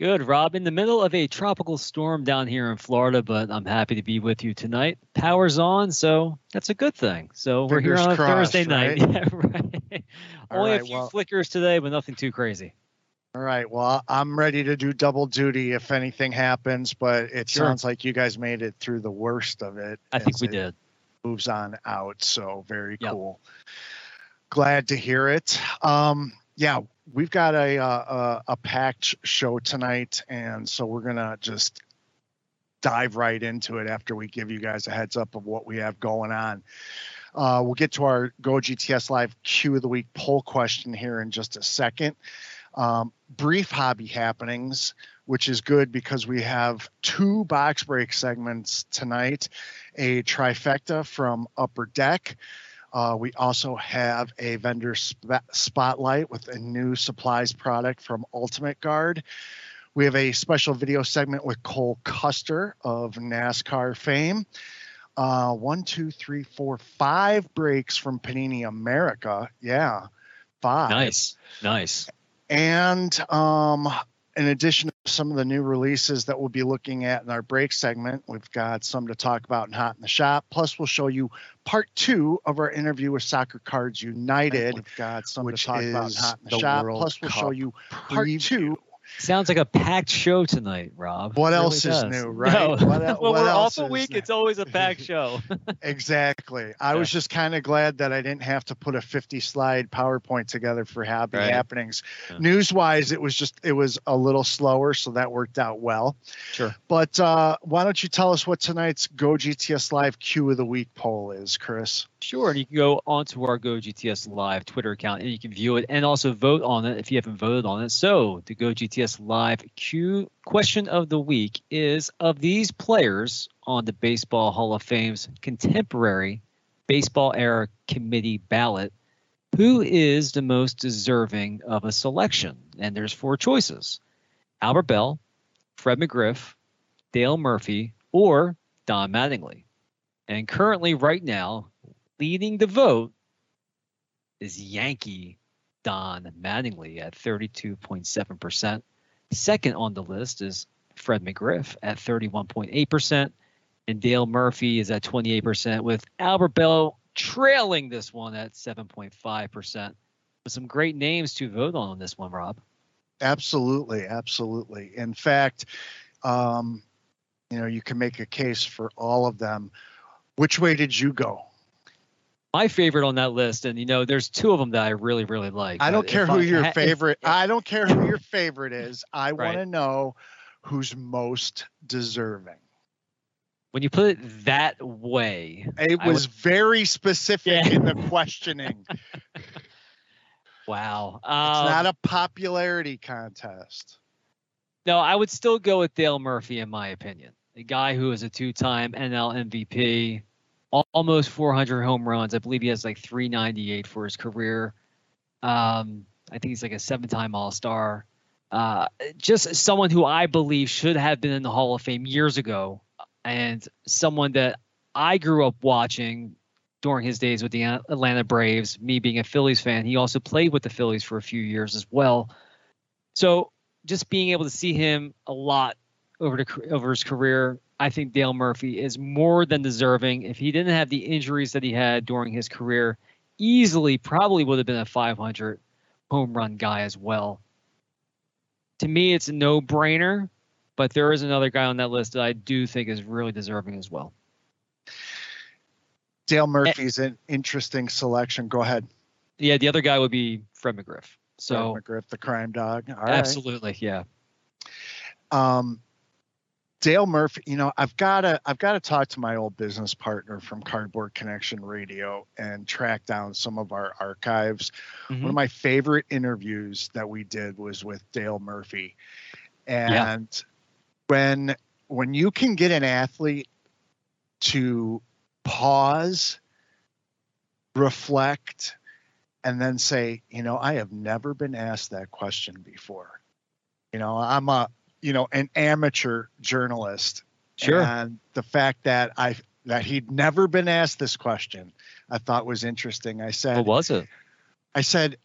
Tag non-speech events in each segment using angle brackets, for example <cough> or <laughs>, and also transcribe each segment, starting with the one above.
Good, Rob. In the middle of a tropical storm down here in Florida, but I'm happy to be with you tonight. Power's on, so that's a good thing. So we're Fingers here on crossed, Thursday night. right? <laughs> Yeah, right. Only right, a few well- flickers today, but nothing too crazy. All right. Well, I'm ready to do double duty if anything happens, but it Sure. sounds like you guys made it through the worst of it. I think we did. Moves on out. So very Yep. cool. Glad to hear it. Um, yeah, we've got a, uh, a a packed show tonight, and so we're gonna just dive right into it after we give you guys a heads up of what we have going on. Uh, we'll get to our Go GTS Live Q of the Week poll question here in just a second. Um, brief hobby happenings, which is good because we have two box break segments tonight a trifecta from Upper Deck. Uh, we also have a vendor sp- spotlight with a new supplies product from Ultimate Guard. We have a special video segment with Cole Custer of NASCAR fame. Uh, one, two, three, four, five breaks from Panini America. Yeah, five. Nice, nice. And um, in addition to some of the new releases that we'll be looking at in our break segment, we've got some to talk about in Hot in the Shop. Plus, we'll show you part two of our interview with Soccer Cards United. We've got some to talk about in Hot in the, the Shop. World Plus, we'll show you part two. Sounds like a packed show tonight, Rob. What It really else is does. new, <laughs> right? No. <laughs> What el- when what we're else off a week, new? it's always a packed <laughs> show. Exactly. I was just kind of glad that I didn't have to put a 50 slide PowerPoint together for happy Right. happenings. Yeah. News wise, it was just, it was a little slower. So that worked out well. Sure. But uh, why don't you tell us what tonight's Go GTS Live Q of the Week poll is, Chris? Sure, and you can go onto our Go GTS Live Twitter account and you can view it and also vote on it if you haven't voted on it. So the Go GTS Live Q question of the week is: Of these players on the Baseball Hall of Fame's contemporary baseball era committee ballot, who is the most deserving of a selection? And there's four choices: Albert Belle, Fred McGriff, Dale Murphy, or Don Mattingly. And currently, right now, leading the vote is Yankee Don Mattingly at 32.7%. Second on the list is Fred McGriff at 31.8%. And Dale Murphy is at 28%, with Albert Belle trailing this one at 7.5%. With some great names to vote on on this one, Rob. Absolutely. Absolutely. In fact, um, you know, you can make a case for all of them. Which way did you go? My favorite on that list, and you know, there's two of them that I really, really like. I don't care who I your if- favorite. I don't care who your favorite is. I <laughs> Right. want to know who's most deserving. when you put it that way, It I was very specific Yeah. in the <laughs> questioning. wow. Um, not a popularity contest. no, I would still go with Dale Murphy, in my opinion. A guy who is a two-time NL MVP, almost 400 home runs. I believe he has like 398 for his career. Um, I think he's like a seven-time All-Star. Uh, just someone who I believe should have been in the Hall of Fame years ago, and someone that I grew up watching during his days with the Atlanta Braves. Me being a Phillies fan, he also played with the Phillies for a few years as well. So just being able to see him a lot over the over his career, I think Dale Murphy is more than deserving. If he didn't have the injuries that he had during his career, easily probably would have been a 500 home run guy as well. To me, it's a no-brainer, but there is another guy on that list that I do think is really deserving as well. Dale Murphy's an interesting selection. Go ahead. Yeah, the other guy would be Fred McGriff. So Fred McGriff, the crime dog. All right. absolutely, yeah. Um, Dale Murphy, you know, I've got to I've got to talk to my old business partner from Cardboard Connection Radio and track down some of our archives. Mhm. One of my favorite interviews that we did was with Dale Murphy. And when when you can get an athlete to pause, reflect, and then say, you know, I have never been asked that question before. You know, I'm a, you know, an amateur journalist. Sure. And the fact that I that he'd never been asked this question, I thought was interesting. I said, What was it? I said,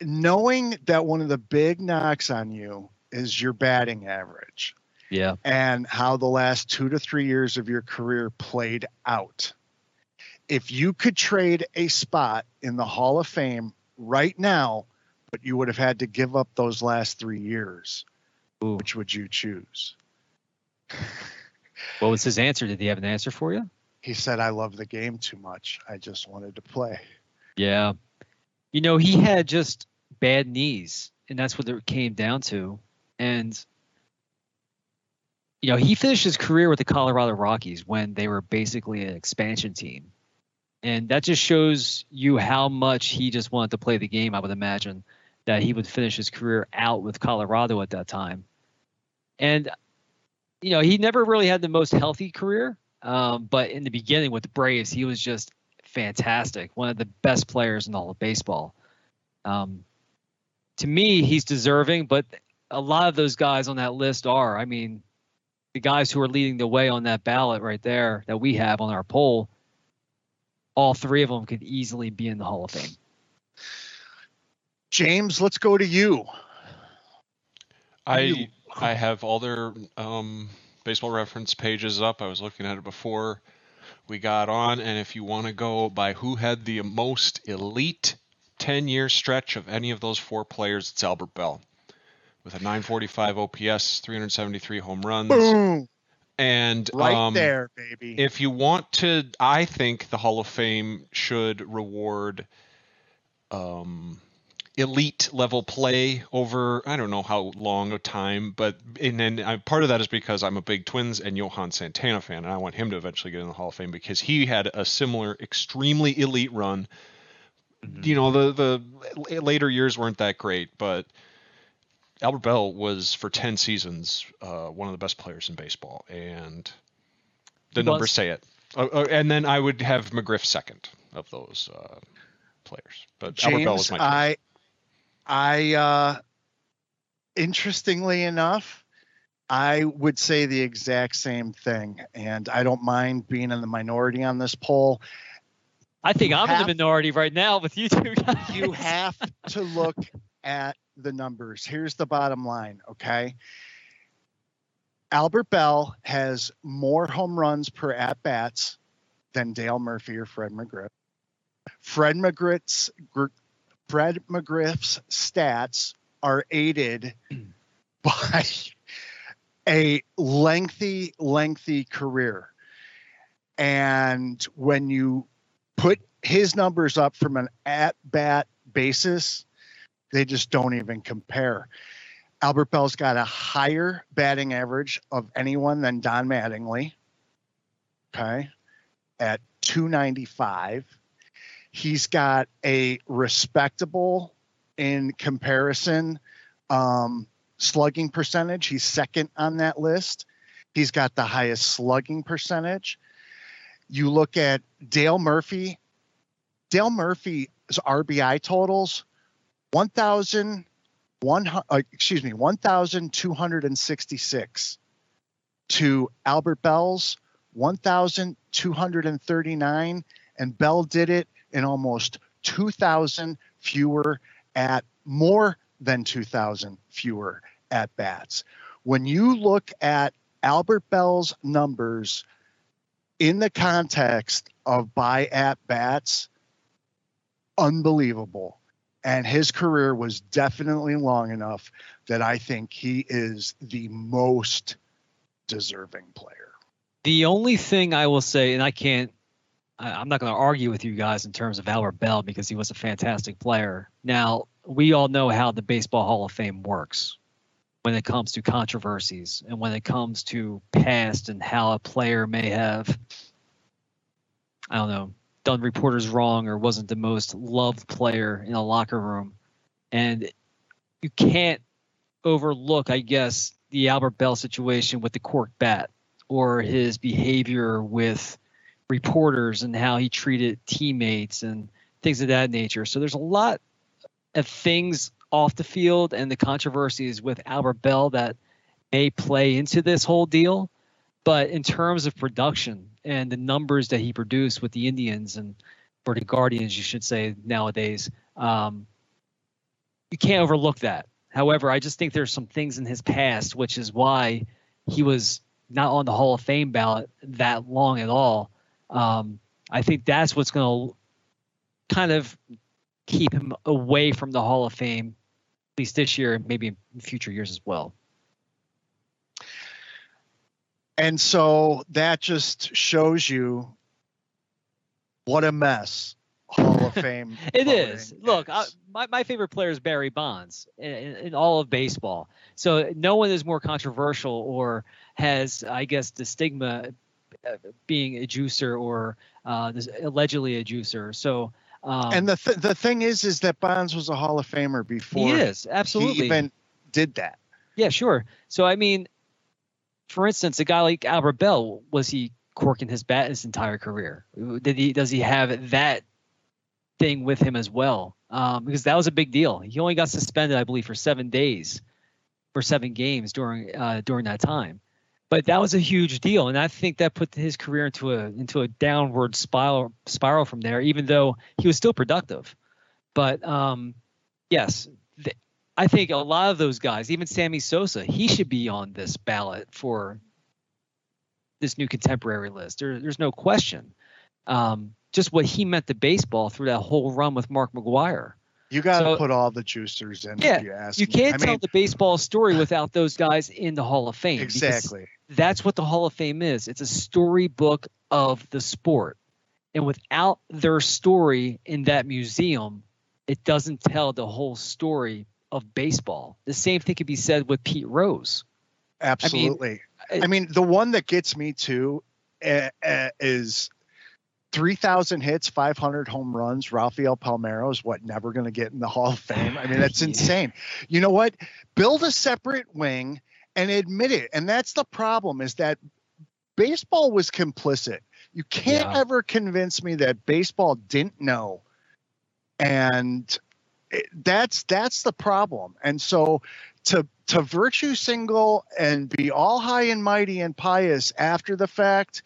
knowing that one of the big knocks on you is your batting average. Yeah. And how the last two to three years of your career played out. If you could trade a spot in the Hall of Fame right now, but you would have had to give up those last three years, Ooh. which would you choose? what was his answer? Did he have an answer for you? He said, I love the game too much. I just wanted to play. Yeah. You know, he had just bad knees, and that's what it came down to. And you know, he finished his career with the Colorado Rockies when they were basically an expansion team. And that just shows you how much he just wanted to play the game, I would imagine, that he would finish his career out with Colorado at that time. And, you know, he never really had the most healthy career. Um, but in the beginning with the Braves, he was just fantastic, one of the best players in all of baseball. Um, to me, he's deserving, but a lot of those guys on that list are. I mean, the guys who are leading the way on that ballot right there that we have on our poll, all three of them could easily be in the Hall of Fame. James, let's go to you. I? I have all their um, baseball reference pages up. I was looking at it before we got on, and if you want to go by who had the most elite 10 year stretch of any of those four players, it's Albert Belle with a 945 OPS, 373 home runs. Boom. And right um, there, baby. If you want to, I think the Hall of Fame should reward um, elite level play over I don't know how long a time, but and then I, part of that is because I'm a big Twins and Johan Santana fan, and I want him to eventually get in the Hall of Fame because he had a similar extremely elite run. Mm-hmm. You know, the the later years weren't that great, but Albert Belle was for 10 seasons uh, one of the best players in baseball, and the he numbers was. say it. Uh, uh, and then I would have McGriff second of those uh, players, but James, Albert Belle was my. I, I, uh, interestingly enough, I would say the exact same thing, and I don't mind being in the minority on this poll. I think you I'm have, in the minority right now with you two guys. You have to look at the numbers. Here's the bottom line, okay? Albert Belle has more home runs per at bats than Dale Murphy or Fred McGriff. Fred McGriff's Fred McGriff's stats are aided <clears throat> by a lengthy, lengthy career. And when you put his numbers up from an at bat basis, they just don't even compare. Albert Belle's got a higher batting average of anyone than Don Mattingly. Okay. At 295. He's got a respectable in comparison um, slugging percentage. He's second on that list. He's got the highest slugging percentage. You look at Dale Murphy. Dale Murphy's RBI totals 1,000 one uh, excuse me 1266 to albert Belle's 1239 and Belle did it in almost 2000 fewer at more than 2000 fewer at bats when you look at albert Belle's numbers in the context of by at bats unbelievable and his career was definitely long enough that I think he is the most deserving player. The only thing I will say, and I can't, I'm not going to argue with you guys in terms of Albert Belle because he was a fantastic player. Now, we all know how the Baseball Hall of Fame works when it comes to controversies and when it comes to past and how a player may have, I don't know, done reporters wrong or wasn't the most loved player in a locker room. And you can't overlook, I guess, the Albert Belle situation with the cork bat or his behavior with reporters and how he treated teammates and things of that nature. So there's a lot of things off the field and the controversies with Albert Belle that may play into this whole deal. But in terms of production and the numbers that he produced with the Indians and for the Guardians, you should say nowadays, um, you can't overlook that. However, I just think there's some things in his past, which is why he was not on the Hall of Fame ballot that long at all. Um, I think that's what's going to kind of keep him away from the Hall of Fame, at least this year and maybe in future years as well. And so that just shows you what a mess Hall of Fame. <laughs> it is. Look, I, my, my favorite player is Barry Bonds in, in, all of baseball. So no one is more controversial or has, I guess, the stigma being a juicer or uh, this, allegedly a juicer. So. Um, and the th- the thing is, is that Bonds was a Hall of Famer before he is absolutely he even did that. Yeah, sure. So I mean, for instance, a guy like Albert Belle was he corking his bat his entire career? Did he does he have that thing with him as well um, because that was a big deal. He only got suspended, I believe, for seven days, for seven games during uh, during that time. But that was a huge deal, and I think that put his career into a into a downward spiral spiral from there. Even though he was still productive, but um, yes, th- I think a lot of those guys, even Sammy Sosa, he should be on this ballot for this new contemporary list. There, there's no question. Um, just what he meant to baseball through that whole run with Mark McGwire. You got to so, put all the juicers in. Yeah, you, you can't tell mean, the baseball story without those guys in the Hall of Fame. Exactly. That's what the Hall of Fame is. It's a storybook of the sport, and without their story in that museum, it doesn't tell the whole story of baseball. The same thing could be said with Pete Rose. Absolutely. I mean, I mean the one that gets me too uh, uh, is 3,000 hits, 500 home runs. Rafael Palmeiro is what never going to get in the Hall of Fame. I mean, that's <laughs> insane. You know what? Build a separate wing and admit it. And that's the problem is that baseball was complicit. You can't yeah. ever convince me that baseball didn't know. And it, that's that's the problem. And so to to virtue single and be all high and mighty and pious after the fact,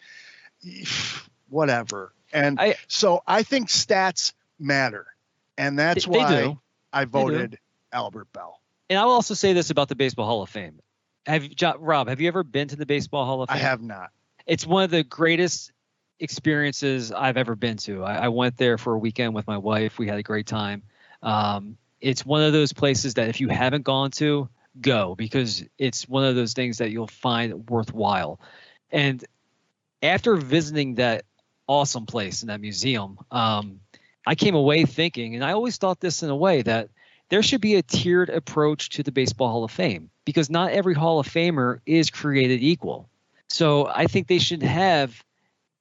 <sighs> whatever. And I, so I think stats matter. And that's they, why they I voted Albert Belle. And I'll also say this about the Baseball Hall of Fame. Have Rob, have you ever been to the Baseball Hall of Fame? I have not. It's one of the greatest experiences I've ever been to. I, I went there for a weekend with my wife. We had a great time. Um, it's one of those places that if you haven't gone to, go because it's one of those things that you'll find worthwhile. And after visiting that awesome place in that museum. Um, I came away thinking, and I always thought this in a way that there should be a tiered approach to the Baseball Hall of Fame because not every Hall of Famer is created equal. So I think they should have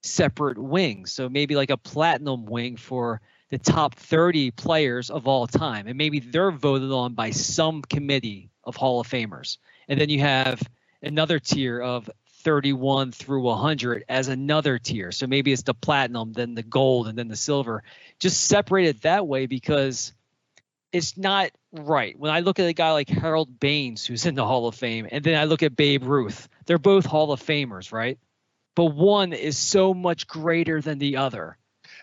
separate wings. So maybe like a platinum wing for the top 30 players of all time. And maybe they're voted on by some committee of Hall of Famers. And then you have another tier of 31 through 100 as another tier. So maybe it's the platinum, then the gold, and then the silver. Just separate it that way because it's not right. When I look at a guy like Harold Baines, who's in the Hall of Fame, and then I look at Babe Ruth, they're both Hall of Famers, right? But one is so much greater than the other.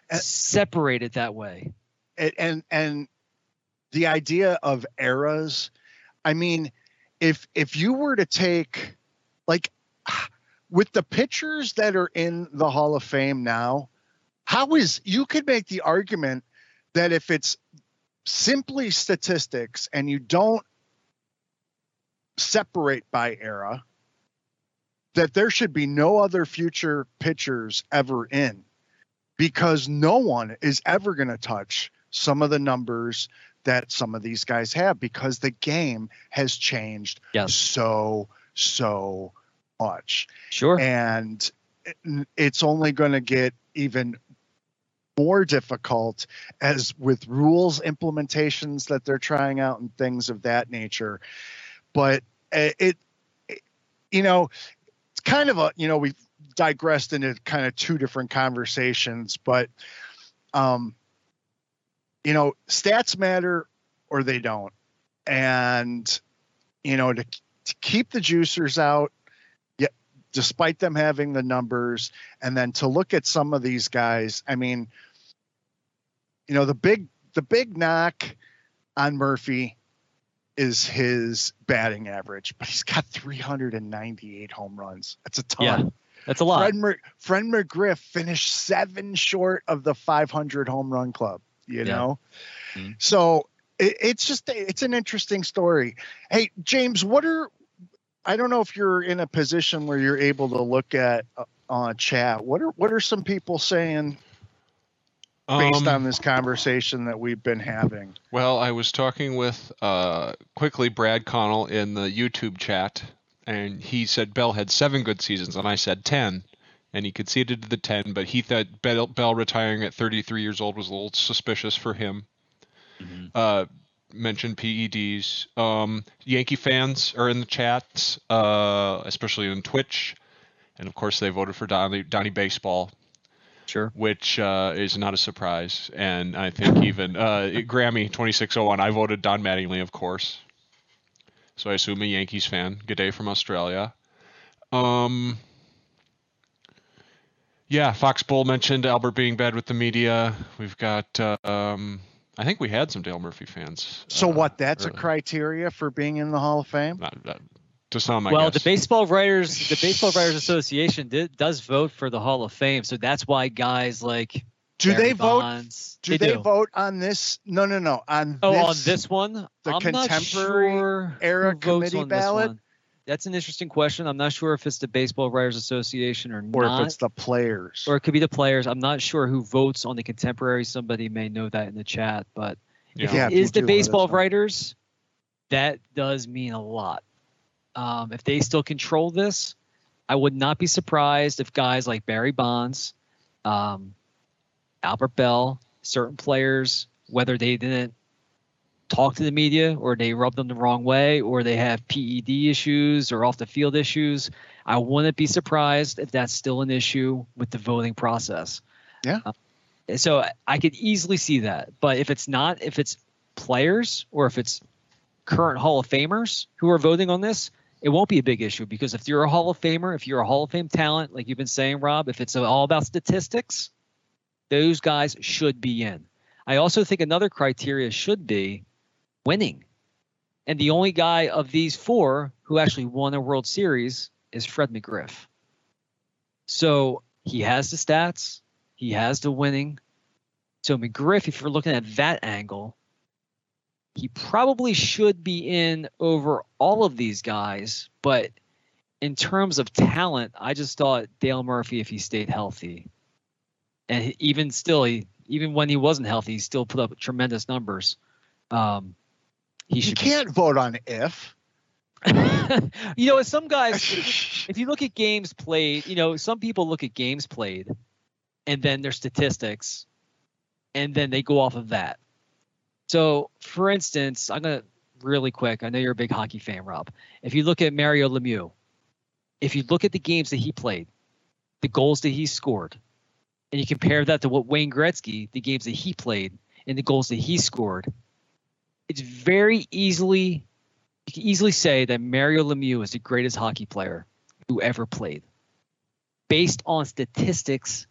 And, Separate it that way. And, and and the idea of eras, I mean, if if you were to take like <sighs> with the pitchers that are in the Hall of Fame now, how is you could make the argument that if it's simply statistics and you don't separate by era, that there should be no other future pitchers ever in because no one is ever going to touch some of the numbers that some of these guys have because the game has changed yes. so so much. Sure. And eh, it's only going to get even more difficult as with rules implementations that they're trying out and things of that nature. But it, it you know, it's kind of a, you know, we've digressed into kind of two different conversations, but, um, you know, stats matter or they don't. And, you know, to, to keep the juicers out despite them having the numbers. And then to look at some of these guys, I mean, you know, the big the big knock on Murphy is his batting average, but he's got 398 home runs. That's a ton. Yeah, that's a lot. Fred, Mer- Fred McGriff finished seven short of the 500 home run club. You Yeah. know, Mhm. so it, it's just it's an interesting story. Hey, James, what are I don't know if you're in a position where you're able to look at uh, on chat. What are what are some people saying based Um, on this conversation that we've been having? Well, I was talking with uh, quickly Brad Connell in the YouTube chat, and he said Belle had seven good seasons, and I said ten, and he conceded to the ten, but he thought Belle, Belle retiring at 33 years old was a little suspicious for him. Mhm. Uh, mentioned PEDs. Um, Yankee fans are in the chats, uh, especially on Twitch, and of course they voted for Donnie, Donnie Baseball Sure. which uh, is not a surprise. And I think <laughs> even uh, Grammy 2601, I voted Don Mattingly, of course. So I assume a Yankees fan. Good day from Australia. Um, yeah, Fox Bull mentioned Albert being bad with the media. We've got, um, I think we had some Dale Murphy fans. So uh, what? That's a criteria for being in the Hall of Fame. Not, that, to some, I well, guess. the baseball writers, the Baseball Writers Association did, does vote for the Hall of Fame, so that's why guys like Do Barry they vote? Bonds, Do they, vote on this? No, no, no. On Oh, this, on this one, the I'm not contemporary sure era votes committee on this ballot? One. That's an interesting question. I'm not sure if it's the Baseball Writers Association or, or not, if it's the players. or it could be the players. I'm not sure who votes on the contemporary. Somebody may know that in the chat, but if Yeah. Yeah, if you is the do, let us baseball writers, that does mean a lot. Um, if they still control this, I would not be surprised if guys like Barry Bonds, um, Albert Belle, certain players, whether they didn't talk to the media or they rub them the wrong way or they have PED issues or off the field issues, I wouldn't be surprised if that's still an issue with the voting process. Yeah. Uh, so I- I could easily see that. But if it's not, if it's players or if it's current Hall of Famers who are voting on this, it won't be a big issue because if you're a Hall of Famer, if you're a Hall of Fame talent, like you've been saying, Rob, if it's all about statistics, those guys should be in. I also think another criteria should be winning. And the only guy of these four who actually won a World Series is Fred McGriff. So he has the stats, he has the winning. So McGriff, if you're looking at that angle, he probably should be in over all of these guys. But in terms of talent, I just thought Dale Murphy, if he stayed healthy, and even still, he, even when he wasn't healthy, he still put up tremendous numbers. Um, he you can't vote on if. <laughs> You know, some guys, <laughs> if you look at games played, you know, some people look at games played and then their statistics and then they go off of that. So, for instance, I'm going to really quick, I know you're a big hockey fan, Rob. If you look at Mario Lemieux, if you look at the games that he played, the goals that he scored, and you compare that to what Wayne Gretzky, the games that he played, and the goals that he scored, it's very easily you can easily say that Mario Lemieux is the greatest hockey player who ever played, based on statistics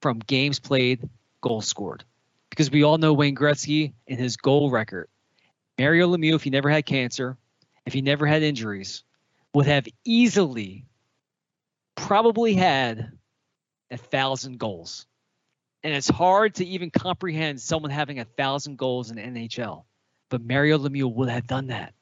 from games played, goals scored. Because we all know Wayne Gretzky and his goal record. Mario Lemieux, if he never had cancer, if he never had injuries, would have easily, probably had a thousand goals. And it's hard to even comprehend someone having a thousand goals in the NHL. But Mario Lemieux would have done that.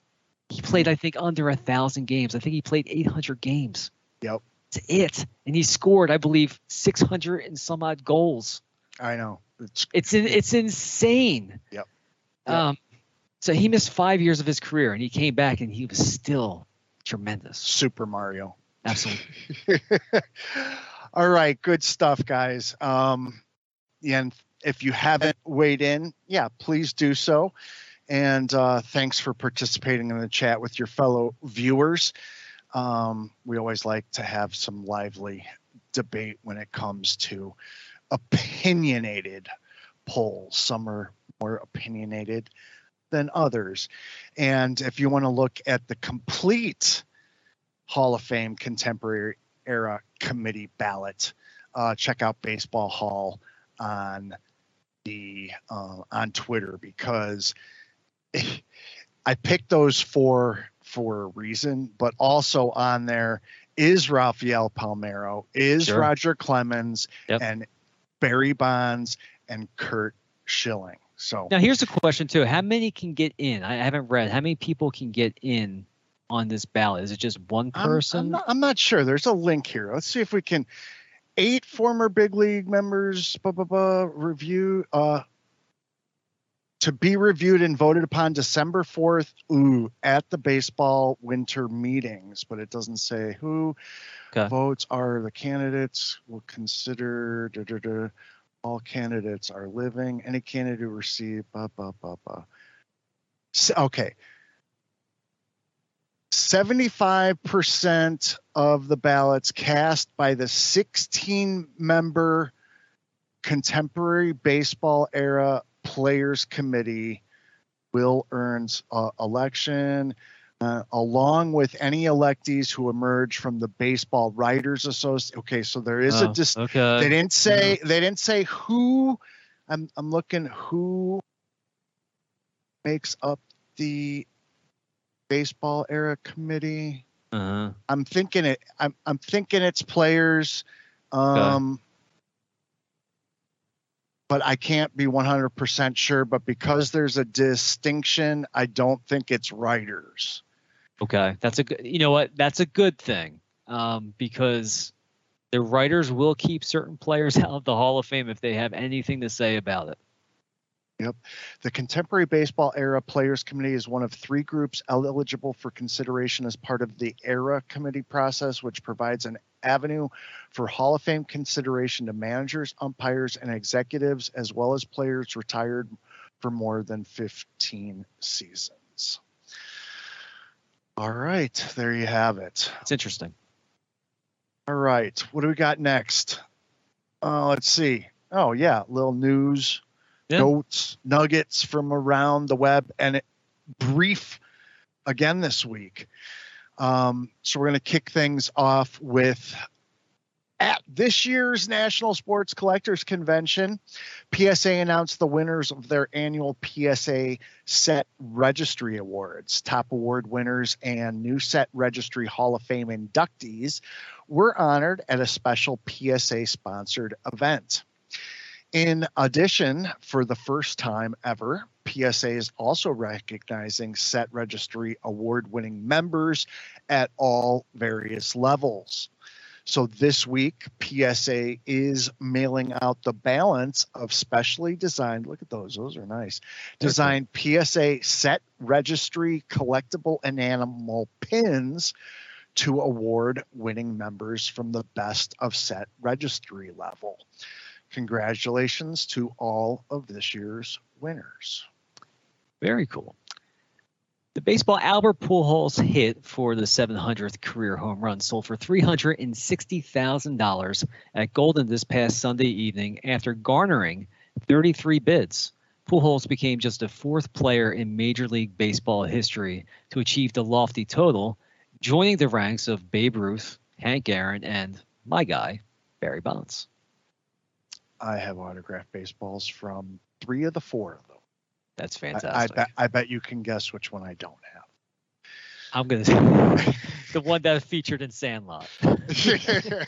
He played, I think, under a thousand games. I think he played 800 games. Yep. That's it. And he scored, I believe, 600 and some odd goals. I know. It's It's in, it's insane. Yep. Um, so he missed five years of his career, and he came back, and he was still tremendous. Super Mario. Absolutely. <laughs> All right, good stuff, guys. Um, and if you haven't weighed in, yeah, please do so. And uh, thanks for participating in the chat with your fellow viewers. Um, we always like to have some lively debate when it comes to opinionated polls. Some are more opinionated than others. And if you want to look at the complete Hall of Fame contemporary era committee ballot, uh, check out Baseball Hall on the uh, on Twitter because I picked those four for a reason, but also on there is Rafael Palmeiro, is Sure. Roger Clemens, Yep. and Barry Bonds and Curt Schilling. So Now here's a question too: How many can get in? I haven't read. How many people can get in on this ballot? Is it just one I'm- person? I'm, not, I'm not sure. There's a link here. Let's see if we can. Eight former big league members, blah blah blah, review uh, to be reviewed and voted upon December 4th. Ooh, at the baseball winter meetings, but it doesn't say who. Okay. Votes are the candidates will consider. duh, duh, duh. all candidates are living. Any candidate who received. Blah, blah, blah, blah. S- Okay. 75% of the ballots cast by the 16 member contemporary baseball era players committee will earn uh, election uh, along with any electees who emerge from the baseball writers association okay so there is a Oh, dis- okay. they didn't say they didn't say who i'm i'm looking who makes up the baseball era committee Uh-huh. i'm thinking it i'm i'm thinking it's players um but i can't be 100% sure but because there's a distinction i don't think it's writers Okay, that's a good. You know what? That's a good thing um, because the writers will keep certain players <laughs> out of the Hall of Fame if they have anything to say about it. The Contemporary Baseball Era Players Committee is one of three groups eligible for consideration as part of the ERA Committee process, which provides an avenue for Hall of Fame consideration to managers, umpires, and executives, as well as players retired for more than 15 seasons. All right, there you have it. It's interesting. All right, what do we got next? Uh, let's see. Oh, yeah, little news Yeah. notes, nuggets from around the web, and it, brief again this week. Um, so we're going to kick things off with at this year's National Sports Collectors Convention, PSA announced the winners of their annual PSA Set Registry Awards. Top award winners and new Set Registry Hall of Fame inductees were honored at a special PSA sponsored event. In addition, for the first time ever, PSA is also recognizing Set Registry award winning members at all various levels. So this week, PSA is mailing out the balance of specially designed, look at those, those are nice, designed PSA Set Registry collectible and animal pins to award winning members from the best of set registry level. Congratulations to all of this year's winners. Very cool. The baseball Albert Pujols hit for the 700th career home run sold for $360,000 at Goldin this past Sunday evening after garnering 33 bids. Pujols became just the fourth player in Major League Baseball history to achieve the lofty total, joining the ranks of Babe Ruth, Hank Aaron, and my guy, Barry Bonds. I have autographed baseballs from three of the four of them. That's I- I, fantastic. bet I bet you can guess which one I don't have. I'm gonna say <laughs> the one that featured in Sandlot. <laughs>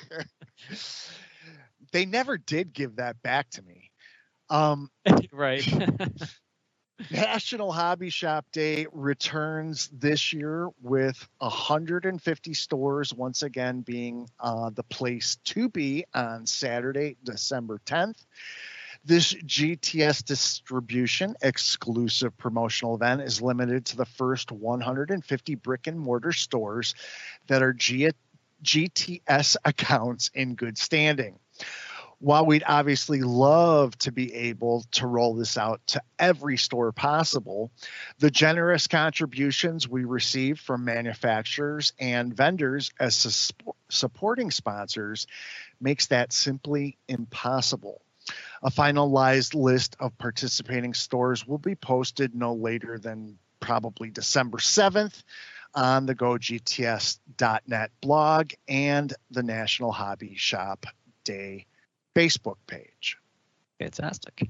they never did give that back to me. Um, <laughs> right. National Hobby Shop Day returns this year with 150 stores once again being uh, the place to be on Saturday, December 10th. This GTS distribution exclusive promotional event is limited to the first 150 brick and mortar stores that are G- GTS accounts in good standing while we'd obviously love to be able to roll this out to every store possible, the generous contributions we receive from manufacturers and vendors as supporting sponsors makes that simply impossible. A finalized list of participating stores will be posted no later than probably December 7th on the GoGTS.net blog and the National Hobby Shop Day Facebook page. Fantastic.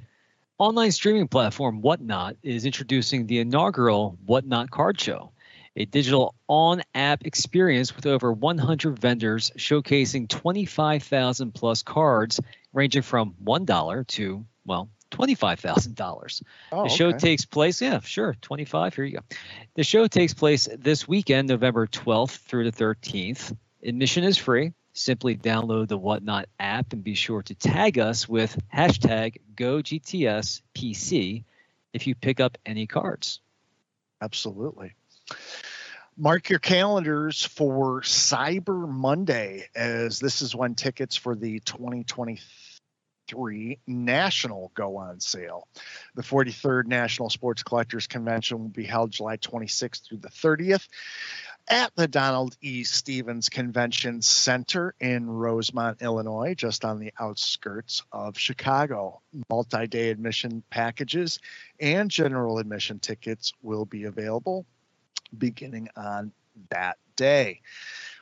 Online streaming platform Whatnot is introducing the inaugural Whatnot Card Show, a digital on app experience with over 100 vendors showcasing 25,000 plus cards ranging from $1 to, well, $25,000. Oh, the show okay. takes place, yeah, sure, 25. Here you go. The show takes place this weekend, November 12th through the 13th. Admission is free. Simply download the Whatnot app and be sure to tag us with hashtag GoGTSPC if you pick up any cards. Absolutely. Mark your calendars for Cyber Monday, as this is when tickets for the 2023 National go on sale. The 43rd National Sports Collectors Convention will be held July 26th through the 30th at the Donald E. Stephens Convention Center in Rosemont, Illinois, just on the outskirts of Chicago. Multi day admission packages and general admission tickets will be available beginning on that day,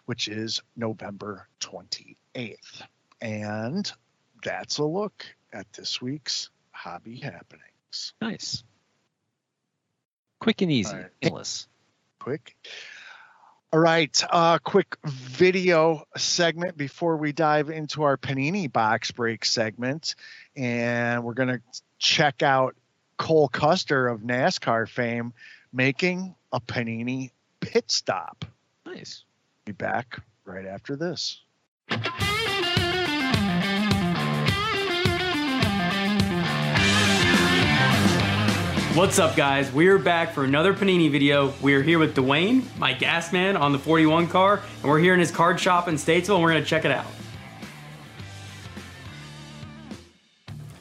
which is November 28th. And that's a look at this week's hobby happenings. Nice. Quick and easy. Right. Quick. All right, uh, quick video segment before we dive into our Panini box break segment, and we're gonna check out Cole Custer of NASCAR fame making a Panini pit stop. Nice. Be back right after this. What's up, guys? We're back for another Panini video. We're here with Dwayne, my gas man on the 41 car, and we're here in his card shop in Statesville, and we're gonna check it out.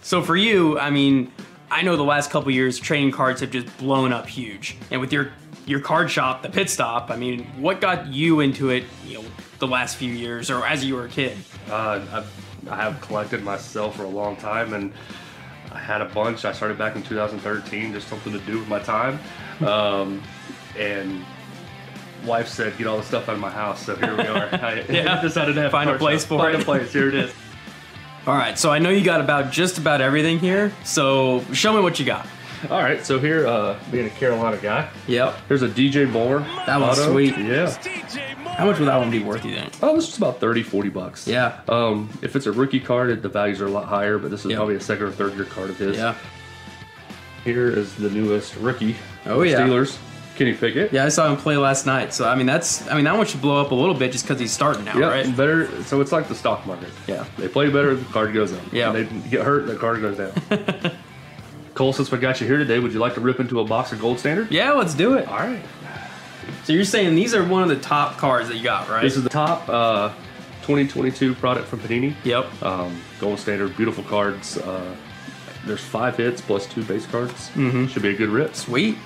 So for you, I mean, I know the last couple years trading cards have just blown up huge, and with your your card shop, the pit stop, I mean, what got you into it? You know, the last few years, or as you were a kid? Uh, I've, I have collected myself for a long time, and I had a bunch. I started back in 2013, just something to do with my time. <laughs> Um, and wife said, "Get all the stuff out of my house." So here we are. <laughs> I Yeah. <laughs> decided to have Find a place shop. for Find it. a place. Here it is. All right, so I know you got about just about everything here. So show me what you got. All right. So here, uh, being a Carolina guy, Yep. here's a DJ Moore. That was sweet. Yeah. How much would that one be worth, you think? Oh, this is about 30, 40 bucks. Yeah. Um, if it's a rookie card, it- the values are a lot higher, but this is Yeah. probably a second or third year card of his. Yeah. Here is the newest rookie. Oh, yeah. Steelers. Kenny Pickett. Yeah, I saw him play last night. So I mean, that's I mean that one should blow up a little bit just because he's starting now, Yeah, right? better. So it's like the stock market. Yeah. They play better, the card goes up. Yeah. They get hurt, the card goes down. <laughs> Cole, since we got you here today, would you like to rip into a box of gold standard? Yeah, let's do it. All right. So you're saying these are one of the top cards that you got, right? This is the top uh, 2022 product from Panini. Yep. Um, gold standard, beautiful cards. Uh, there's five hits plus two base cards. Mm-hmm. Should be a good rip. Sweet.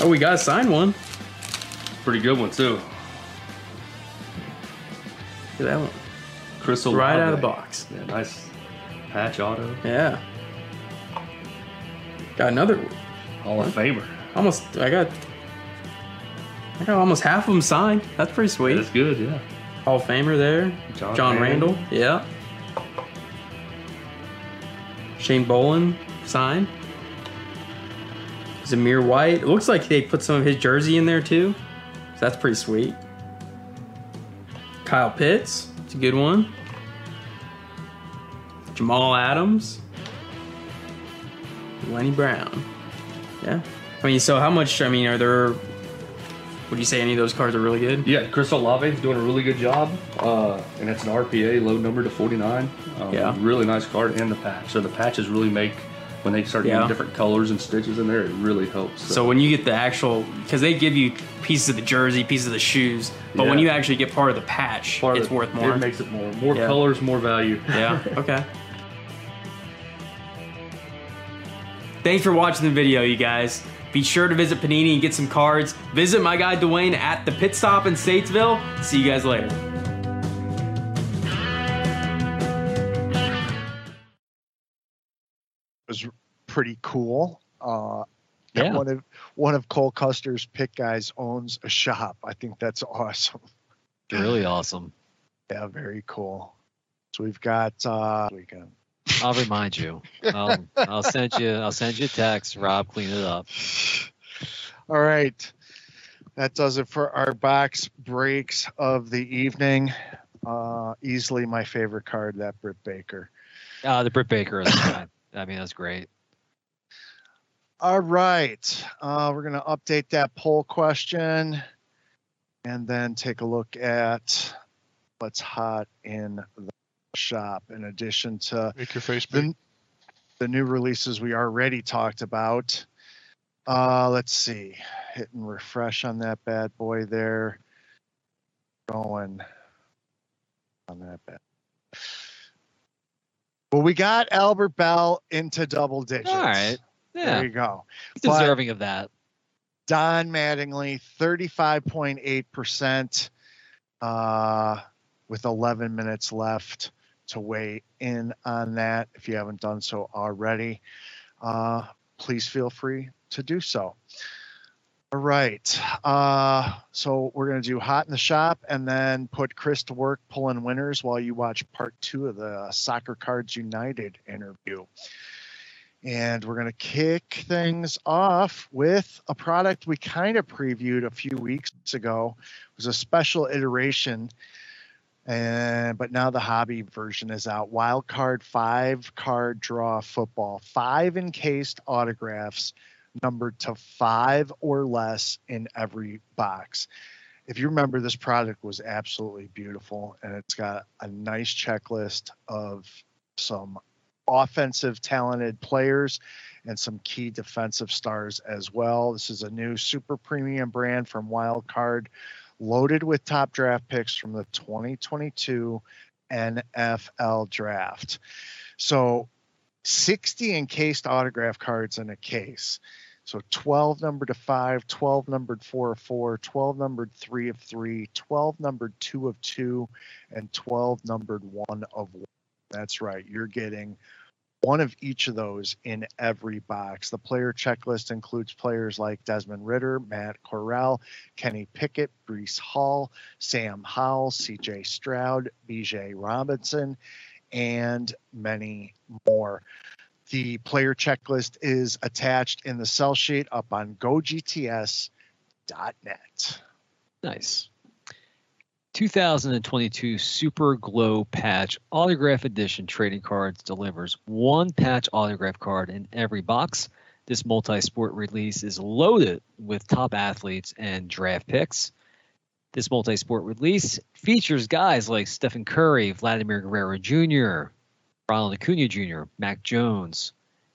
Oh, we got a signed one. Pretty good one too. Look at that one. Crystal Right out of the box. Yeah, nice patch auto. Yeah. Got another. Hall of Famer. Almost. I got. I got almost half of them signed. That's pretty sweet. That's good. Yeah. Hall of Famer there. John John Randle. Randle. Yeah. Shane Bolin signed. Zamir White. It looks like they put some of his jersey in there too. So that's pretty sweet. Kyle Pitts. It's a good one. Jamal Adams. Lenny Brown. Yeah. I mean, so how much? I mean, are there? Would you say any of those cards are really good? Yeah, Chris Olave is doing a really good job, uh, and it's an RPA low number to 49. Um, Yeah. really nice card and the patch. So the patches really make when they start Yeah. getting different colors and stitches in there, it really helps. So when you get the actual, because they give you pieces of the jersey, pieces of the shoes, but when you actually get part of the patch, Part it's the- worth more. It makes it more, more Yeah. colors, more value. yeah. <laughs> Okay. Thanks for watching the video, you guys. Be sure to visit Panini and get some cards. Visit my guy Dwayne at the Pit Stop in Statesville. See you guys later. was pretty cool. Uh, Yeah. One of one of Cole Custer's pick guys owns a shop. I think that's <laughs> awesome. Really awesome. Yeah, very cool. So we've got uh, weekend. I'll remind you. I'll, I'll send you. I'll send you a text. Rob, clean it up. All right. That does it for our box breaks of the evening. Uh, easily my favorite card, that Britt Baker. Uh, the Britt Baker. I mean, that's great. All right. Uh, we're going to update that poll question and then take a look at what's hot in the shop in addition to Make your face the, the new releases we already talked about. Uh, let's see. Hit and refresh on that bad boy there. Going on that bad. Well, we got Albert Belle into double digits. All right. There you go. he's but- deserving of that. Don Mattingly, 35.8%, uh, with 11 minutes left to weigh in on that. If you haven't done so already, uh, please feel free to do so. All right. Uh, so we're going to do hot in the shop and then put Chris to work pulling winners while you watch part two of the Soccer Cards United interview. And we're going to kick things off with a product we kind of previewed a few weeks ago. It was a special iteration, and but now the hobby version is out. Wild Card five card draw football, five encased autographs numbered to five or less in every box. If you remember, this product was absolutely beautiful, and it's got a nice checklist of some offensive talented players and some key defensive stars as well. This is a new super premium brand from Wild Card, loaded with top draft picks from the 2022 NFL draft. So 60 encased autograph cards in a case. So 12 numbered to 5, 12 numbered 4 of 4, 12 numbered 3 of 3, 12 numbered 2 of 2, and 12 numbered 1 of 1. That's right. You're getting one of each of those in every box. The player checklist includes players like Desmond Ridder, Matt Corral, Kenny Pickett, Breece Hall, Sam Howell, CJ Stroud, Bijan Robinson, and many more. The player checklist is attached in the sell sheet up on gogts.net. Nice. 2022 Super Glow Patch Autograph Edition trading cards delivers one patch autograph card in every box. This multi sport release is loaded with top athletes and draft picks. This multi sport release features guys like Stephen Curry, Vladimir Guerrero Jr., Ronald Acuna Jr., Mac Jones,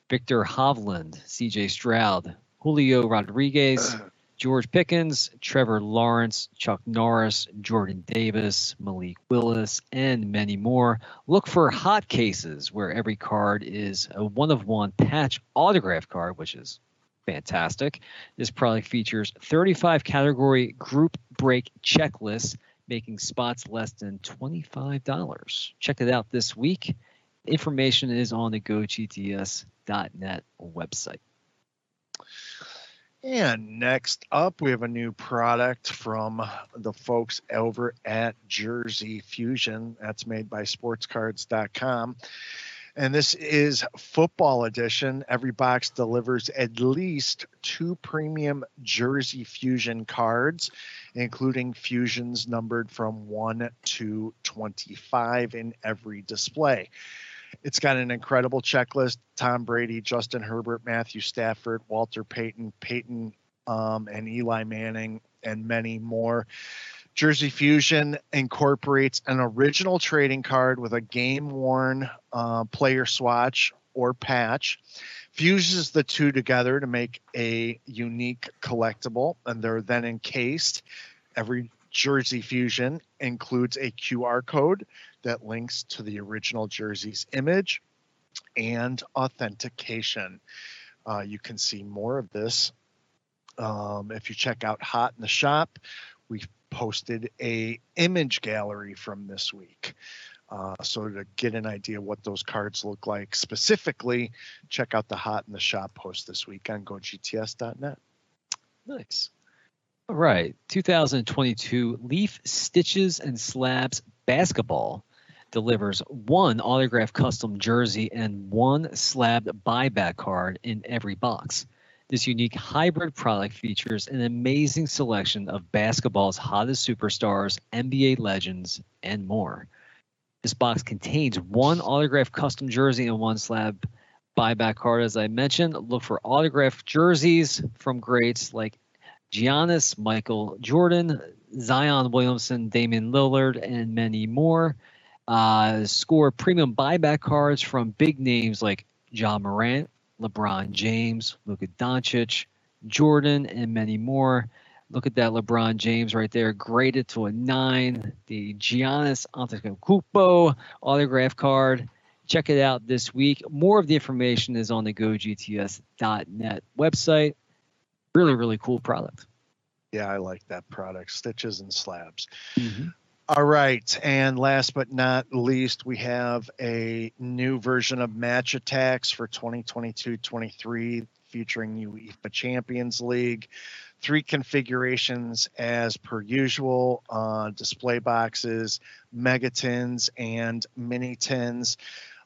Viktor Hovland, CJ Stroud, Julio Rodriguez, <clears throat> George Pickens, Trevor Lawrence, Chuck Norris, Jordan Davis, Malik Willis, and many more. Look for hot cases where every card is a one of one patch autograph card, which is fantastic. This product features 35 category group break checklists, making spots less than $25. Check it out this week. Information is on the GoGTS.net website. And next up, we have a new product from the folks over at Jersey Fusion. That's made by sportscards.com. And this is football edition. Every box delivers at least two premium Jersey Fusion cards, including fusions numbered from 1 to 25 in every display. It's got an incredible checklist. Tom Brady, Justin Herbert, Matthew Stafford, Walter Payton, Peyton, um, and Eli Manning, and many more. Jersey Fusion incorporates an original trading card with a game worn uh, player swatch or patch, fuses the two together to make a unique collectible, and they're then encased. Every Jersey Fusion includes a QR code that links to the original jersey's image and authentication. Uh, you can see more of this um, if you check out Hot in the Shop. We posted a image gallery from this week. Uh, so to get an idea what those cards look like specifically, check out the Hot in the Shop post this week on gogts.net. Nice. All right. 2022 Leaf Stitches and Slabs Basketball. delivers one autographed custom jersey and one slabbed buyback card in every box. This unique hybrid product features an amazing selection of basketball's hottest superstars, NBA legends, and more. This box contains one autographed custom jersey and one slab buyback card, as I mentioned. Look for autographed jerseys from greats like Giannis, Michael Jordan, Zion Williamson, Damian Lillard, and many more. Uh, score premium buyback cards from big names like Ja Morant, LeBron James, Luka Doncic, Jordan, and many more. Look at that LeBron James right there, graded to a nine. The Giannis Antetokounmpo autograph card. Check it out this week. More of the information is on the GoGTS.net website. Really, really cool product. Yeah, I like that product. Stitches and slabs. Mm-hmm. All right. And last but not least, we have a new version of Match Attax for 2022 23 featuring UEFA Champions League. Three configurations as per usual uh, display boxes, mega tins, and mini tins.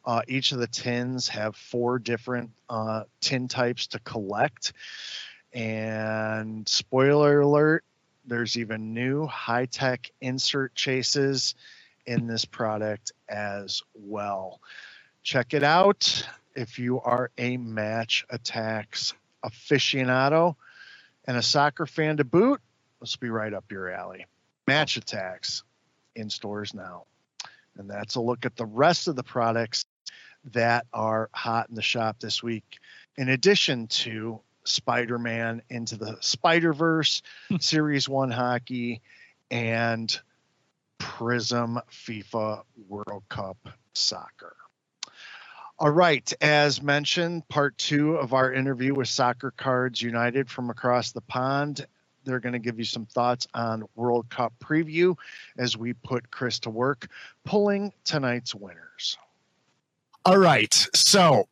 Uh, each of the tins have four different uh, tin types to collect. And spoiler alert, there's even new high tech insert chases in this product as well. Check it out if you are a Match Attax aficionado and a soccer fan to boot. Will be right up your alley. Match Attax in stores now. And that's a look at the rest of the products that are hot in the shop this week. In addition to Spider-Man into the Spider-Verse, hmm. Series 1 hockey, and Prism FIFA World Cup soccer. All right, as mentioned, part two of our interview with Soccer Cards United from across the pond. They're going to give you some thoughts on World Cup preview as we put Chris to work pulling tonight's winners. All right, so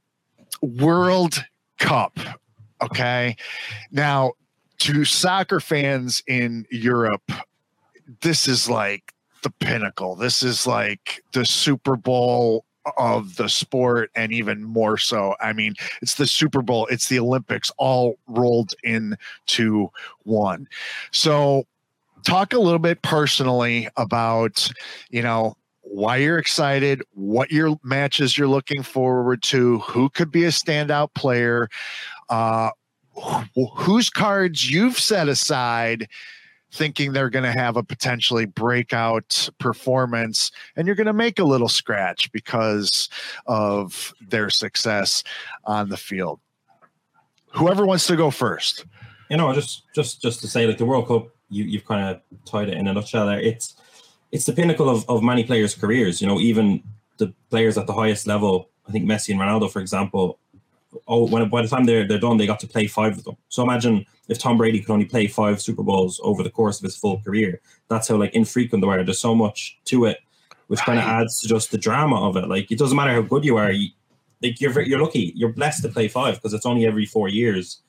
World Cup Okay. Now, to soccer fans in Europe, this is like the pinnacle. This is like the Super Bowl of the sport and even more so. I mean, it's the Super Bowl, it's the Olympics all rolled into one. So, talk a little bit personally about, you know, why you're excited, what your matches you're looking forward to, who could be a standout player, uh, whose cards you've set aside thinking they're going to have a potentially breakout performance and you're going to make a little scratch because of their success on the field. Whoever wants to go first. You know just just just to say like the world cup you, you've kind of tied it in a nutshell there. It's it's the pinnacle of, of many players careers you know even the players at the highest level i think messi and ronaldo for example oh, when by the time they're they're done, they got to play five of them. So imagine if Tom Brady could only play five Super Bowls over the course of his full career. That's how like infrequent they are. There's so much to it, which kind of adds to just the drama of it. Like it doesn't matter how good you are. You, like you're you're lucky. You're blessed to play five because it's only every four years,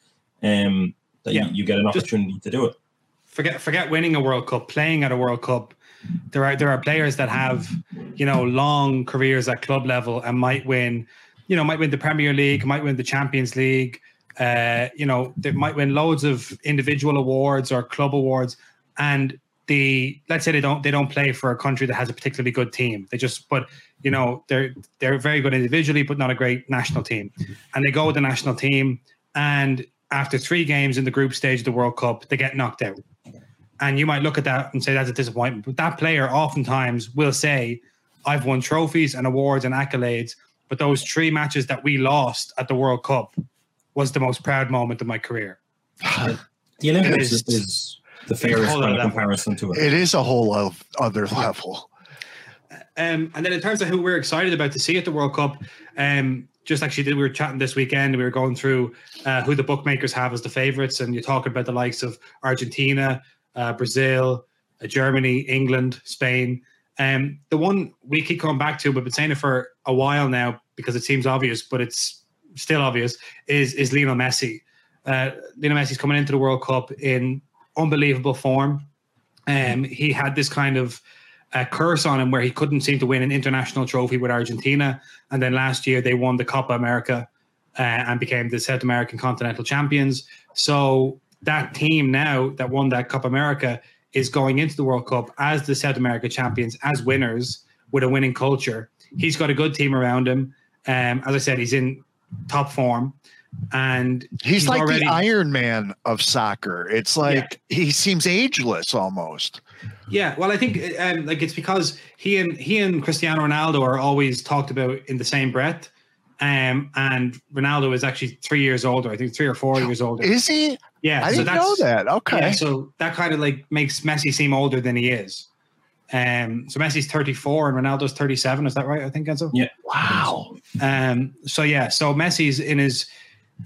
um, that yeah. you, you, get an opportunity just to do it. Forget forget winning a World Cup. Playing at a World Cup there are there are players that have you know long careers at club level and might win you know, might win the Premier League, might win the Champions League. Uh, you know, they might win loads of individual awards or club awards, and the let's say they don't they don't play for a country that has a particularly good team. They just but you know they're they're very good individually, but not a great national team. And they go with the national team, and after three games in the group stage of the World Cup, they get knocked out. And you might look at that and say that's a disappointment. But that player oftentimes will say, I've won trophies and awards and accolades, but those three matches that we lost at the World Cup was the most proud moment of my career. the Olympics is, is, the fairest kind of comparison to it. It is a whole other level. Um, and then in terms of who we're excited about to see at the World Cup, um, just actually did, we were chatting this weekend. We were going through uh, who the bookmakers have as the favorites, and you're talking about the likes of Argentina, uh, Brazil, uh, Germany, England, Spain. Um, the one we keep coming back to, we've been saying it for a while now because it seems obvious, but it's still obvious, is is Lionel Messi. Uh, Lionel Messi's coming into the World Cup in unbelievable form. Um, he had this kind of a curse on him where he couldn't seem to win an international trophy with Argentina. And then last year they won the Copa America uh, and became the South American Continental Champions. So that team now that won that Copa America is going into the World Cup as the South America champions, as winners with a winning culture. He's got a good team around him. Um, as I said, he's in top form, and He's, He's like already- the Iron Man of soccer. It's like he seems ageless almost. Yeah, well, I think um, like it's because he and he and Cristiano Ronaldo are always talked about in the same breath. Um, and Ronaldo is actually three years older. I think three or four <gasps> years older. Is he? yeah, I so didn't know that. Okay. yeah. So that kind of like makes Messi seem older than he is. Um, so Messi's 34 and Ronaldo's 37. Is that right? I think Enzo. Yeah. wow. Um, so yeah, so Messi's in his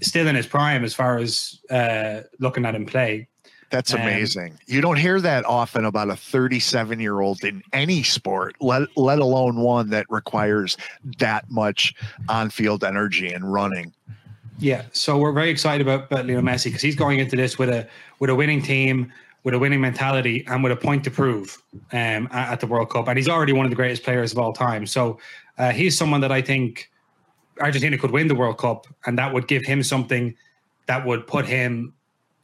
still in his prime as far as uh, looking at him play. That's Um, amazing. you don't hear that often about a 37 year old in any sport, let let alone one that requires that much on field energy and running. Yeah, so we're very excited about, about Leo Messi because he's going into this with a with a winning team, with a winning mentality, and with a point to prove um, at, at the World Cup. And he's already one of the greatest players of all time. So uh, he's someone that I think Argentina could win the World Cup, and that would give him something that would put him,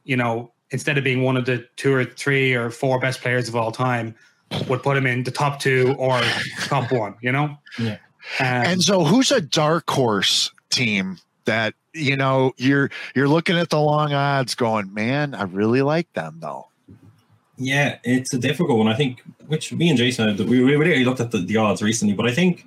you know, instead of being one of the two or three or four best players of all time, would put him in the top two or top one. You know. Yeah. Um, and so who's a dark horse team that you know you're you're looking at the long odds going, man, I really like them though. Yeah, it's a difficult one. I think, which me and Jason, we we really looked at the, the odds recently, but I think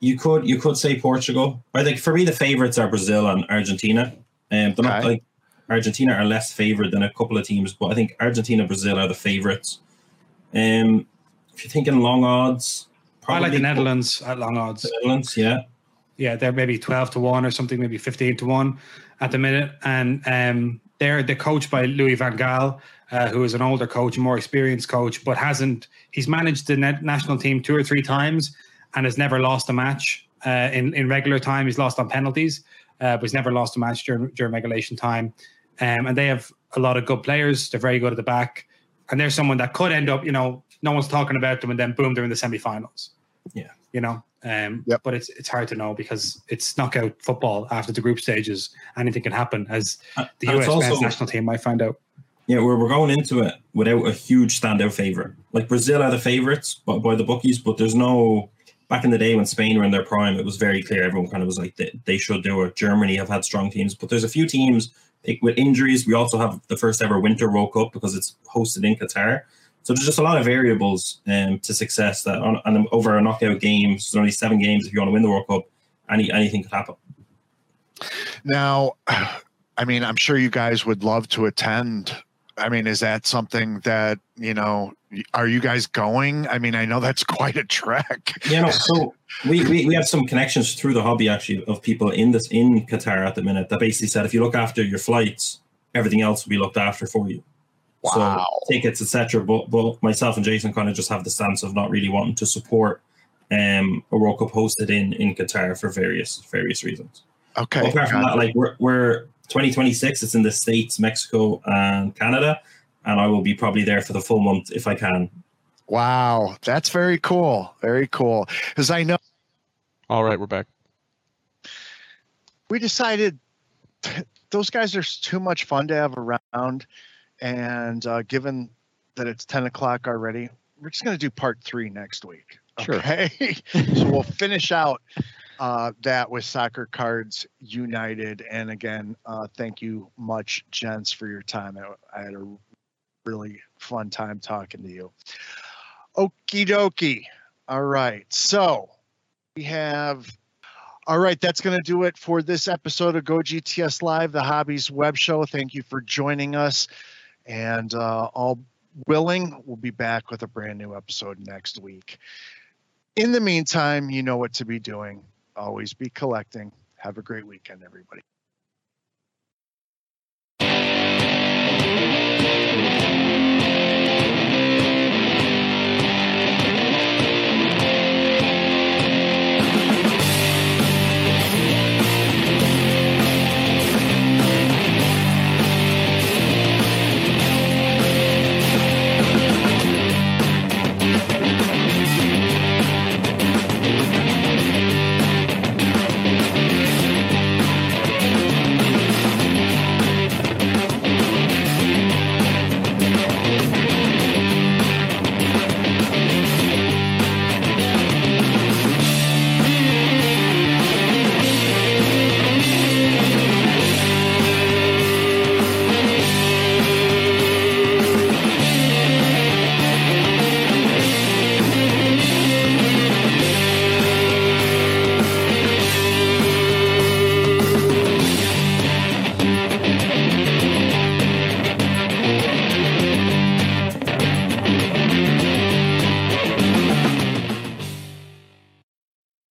you could you could say Portugal. I think for me the favorites are Brazil and Argentina. Um, they're not like Argentina are less favored than a couple of teams, but I think Argentina, Brazil are the favorites. Um, if you're thinking long odds, probably. I like the Netherlands at long odds. The Netherlands, yeah. yeah, they're maybe 12 to 1 or something, maybe 15 to 1 at the minute. And um, they're they're coached by Louis Van Gaal, uh, who is an older coach, a more experienced coach, but hasn't he's managed the net national team two or three times and has never lost a match uh, in, in regular time. He's lost on penalties, uh, but he's never lost a match during, during regulation time. Um, and they have a lot of good players. They're very good at the back. And they're someone that could end up, you know, no one's talking about them, and then boom, they're in the semifinals. Yeah. You know, um, Yep. but it's it's hard to know because it's knockout football after the group stages. Anything can happen, as Uh, the and US also- national team might find out. Yeah, we're, we're going into it without a huge standout favorite. Like Brazil are the favorites by, by the bookies, but there's no. Back in the day when Spain were in their prime, it was very clear. Everyone kind of was like they, they should do it. Germany have had strong teams, but there's a few teams like, with injuries. We also have the first ever Winter World Cup because it's hosted in Qatar. So there's just a lot of variables um, to success that on, on over a knockout game. There's only seven games if you want to win the World Cup. Any anything could happen. Now, <sighs> I mean, I'm sure you guys would love to attend. I mean, is that something that, you know, are you guys going? I mean, I know that's <laughs> quite a trek. Yeah, no, so we, we, we have some connections through the hobby actually of people in this in Qatar at the minute that basically said if you look after your flights, everything else will be looked after for you. Wow. So tickets, etc. But but myself and Jason kind of just have the stance of not really wanting to support um a World Cup hosted in in Qatar for various various reasons. Okay. But apart from that, like we're we're 2026, it's in the States, Mexico, and Canada. And I will be probably there for the full month if I can. Wow, that's very cool. Very cool. Because I know All right, we're back. we decided <laughs> those guys are too much fun to have around, and uh, given that it's ten o'clock already, we're just going to do part three next week. Sure. Okay, <laughs> so we'll finish out uh, that with Soccer Cards United, and again, uh, thank you much, gents, for your time. I, I had a really fun time talking to you. Okie dokie. All right. So we have. All right, that's going to do it for this episode of Go GTS Live, the Hobbies Web Show. Thank you for joining us. And uh, all willing, we'll be back with a brand new episode next week. In the meantime, you know what to be doing. Always be collecting. Have a great weekend, everybody.